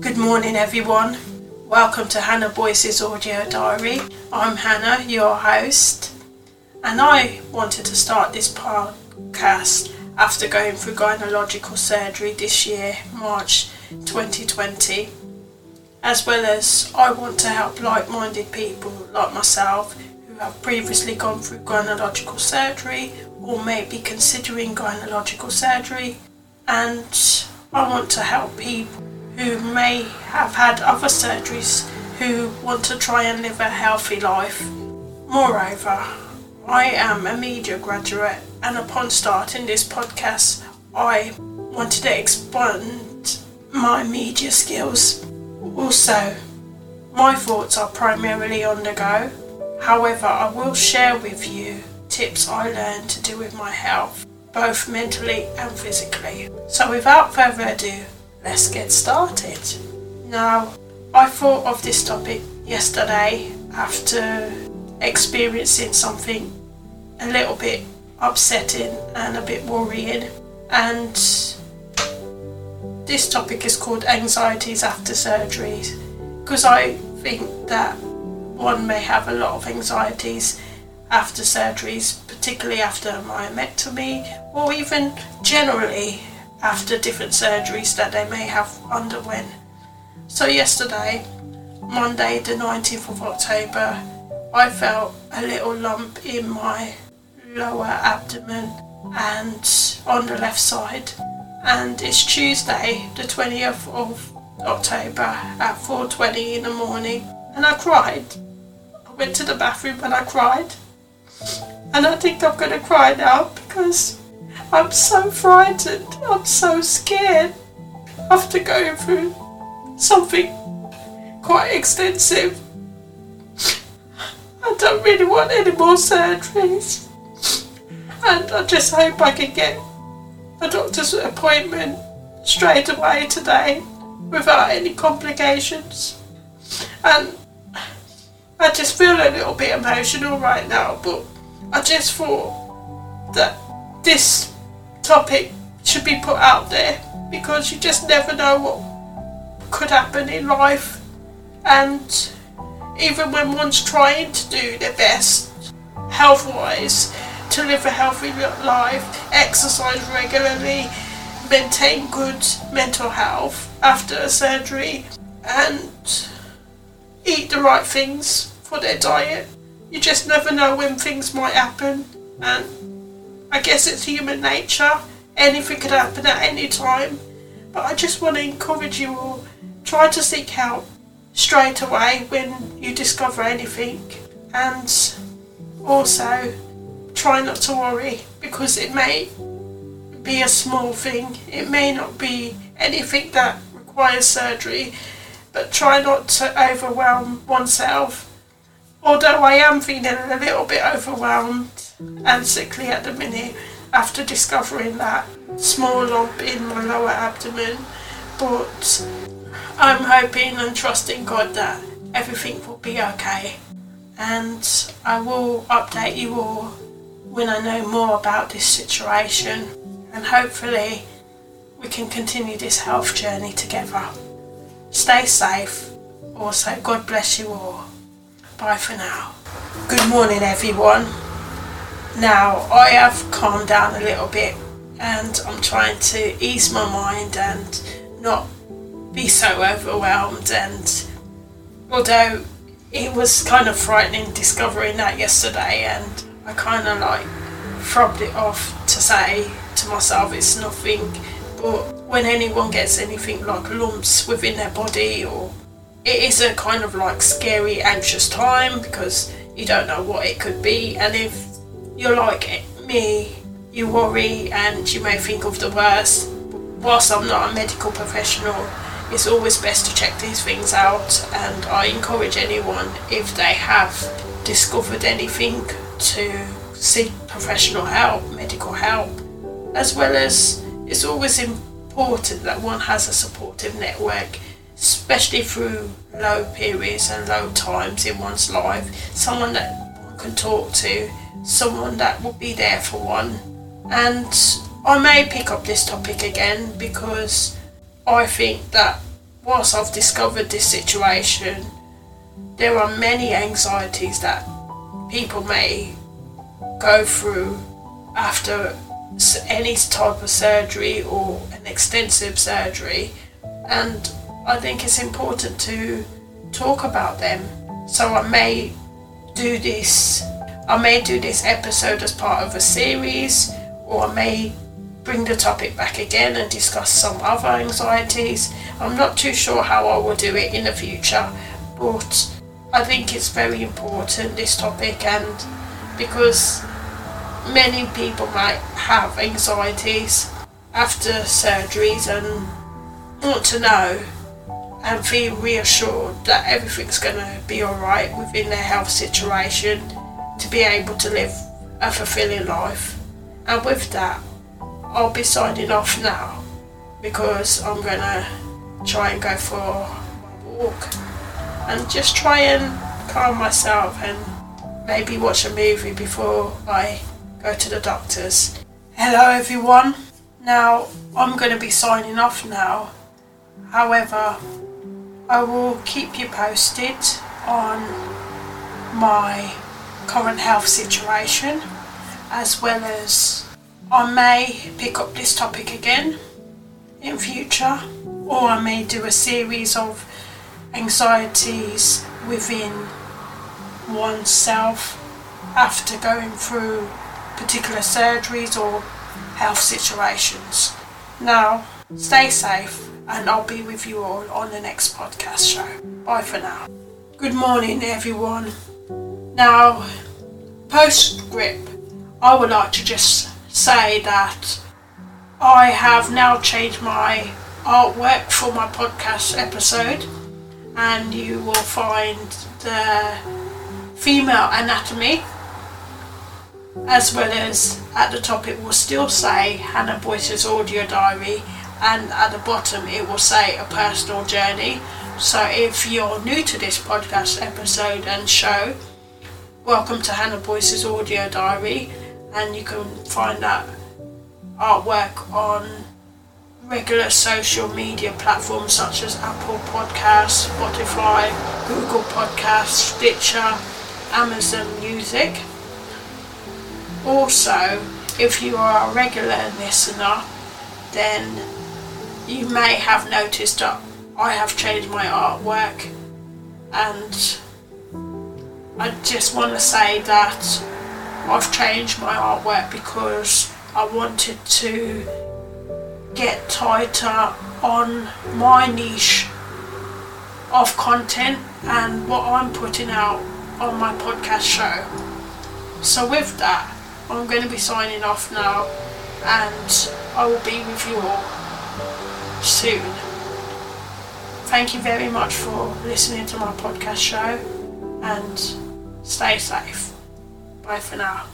Good morning, everyone. Welcome to Hannah Boyce's audio diary. I'm Hannah, your host, and I wanted to start this podcast after going through gynecological surgery this year, March 2020, as well as I want to help like minded people like myself who have previously gone through gynecological surgery or may be considering gynecological surgery, and I want to help people who may have had other surgeries who want to try and live a healthy life. Moreover, I am a media graduate, and upon starting this podcast, I wanted to expand my media skills. Also, my thoughts are primarily on the go. However, I will share with you tips I learned to do with my health, both mentally and physically. So, without further ado, let's get started. Now, I thought of this topic yesterday after experiencing something a little bit upsetting and a bit worrying, and this topic is called anxieties after surgeries because I think that one may have a lot of anxieties after surgeries, particularly after a myomectomy, or even generally after different surgeries that they may have underwent. So yesterday, Monday the 19th of October, I felt a little lump in my lower abdomen and on the left side. And it's Tuesday the 20th of October at 4:20 in the morning and I cried. I went to the bathroom and I cried. And I think I'm going to cry now because I'm so frightened. I'm so scared after going through something quite extensive. I don't really want any more surgeries. And I just hope I can get a doctor's appointment straight away today without any complications. And I just feel a little bit emotional right now, but I just thought that this topic should be put out there because you just never know what could happen in life. And even when one's trying to do their best health wise to live a healthy life, exercise regularly, maintain good mental health after a surgery, and eat the right things for their diet. You just never know when things might happen, and I guess it's human nature. Anything could happen at any time. But I just want to encourage you all try to seek help straight away when you discover anything. And also try not to worry because it may be a small thing, it may not be anything that requires surgery, but try not to overwhelm oneself. Although I am feeling a little bit overwhelmed and sickly at the minute after discovering that small lump in my lower abdomen, but I'm hoping and trusting God that everything will be okay. And I will update you all when I know more about this situation, and hopefully, we can continue this health journey together. Stay safe. Also, God bless you all. Bye for now. Good morning, everyone. Now, I have calmed down a little bit and I'm trying to ease my mind and not be so overwhelmed. And although it was kind of frightening discovering that yesterday, and I kind of like throbbed it off to say to myself it's nothing. But when anyone gets anything like lumps within their body, or it is a kind of like scary, anxious time because you don't know what it could be, and if you're like me, you worry and you may think of the worst. Whilst I'm not a medical professional, it's always best to check these things out, and I encourage anyone if they have discovered anything to seek professional help, medical help, as well as it's always important that one has a supportive network, especially through low periods and low times in one's life, someone that one can talk to someone that will be there for one. And I may pick up this topic again because I think that whilst I've discovered this situation, there are many anxieties that people may go through after any type of surgery or an extensive surgery, and I think it's important to talk about them. So I may do this. I may do this episode as part of a series, or I may bring the topic back again and discuss some other anxieties. I'm not too sure how I will do it in the future, but I think it's very important this topic, and because many people might have anxieties after surgeries and want to know and feel reassured that everything's going to be alright within their health situation to be able to live a fulfilling life. And with that, I'll be signing off now because I'm going to try and go for a walk and just try and calm myself and maybe watch a movie before I go to the doctors. Hello, everyone. Now, I'm going to be signing off now. However, I will keep you posted on my current health situation as well as I may pick up this topic again in future or I may do a series of anxieties within oneself after going through particular surgeries or health situations. Now, stay safe and I'll be with you all on the next podcast show. Bye for now. Good morning, everyone. Now, postscript, I would like to just say that I have now changed my artwork for my podcast episode, and you will find the female anatomy as well as at the top it will still say Hannah Boyce's audio diary and at the bottom it will say a personal journey. So if you're new to this podcast episode and show, welcome to Hannah Boyce's audio diary and you can find that artwork on regular social media platforms such as Apple Podcasts, Spotify, Google Podcasts, Stitcher, Amazon Music. Also, if you are a regular listener, then you may have noticed that I have changed my artwork, and I just want to say that I've changed my artwork because I wanted to get tighter on my niche of content and what I'm putting out on my podcast show. So, with that, I'm going to be signing off now and I will be with you all soon. Thank you very much for listening to my podcast show and stay safe. Bye for now.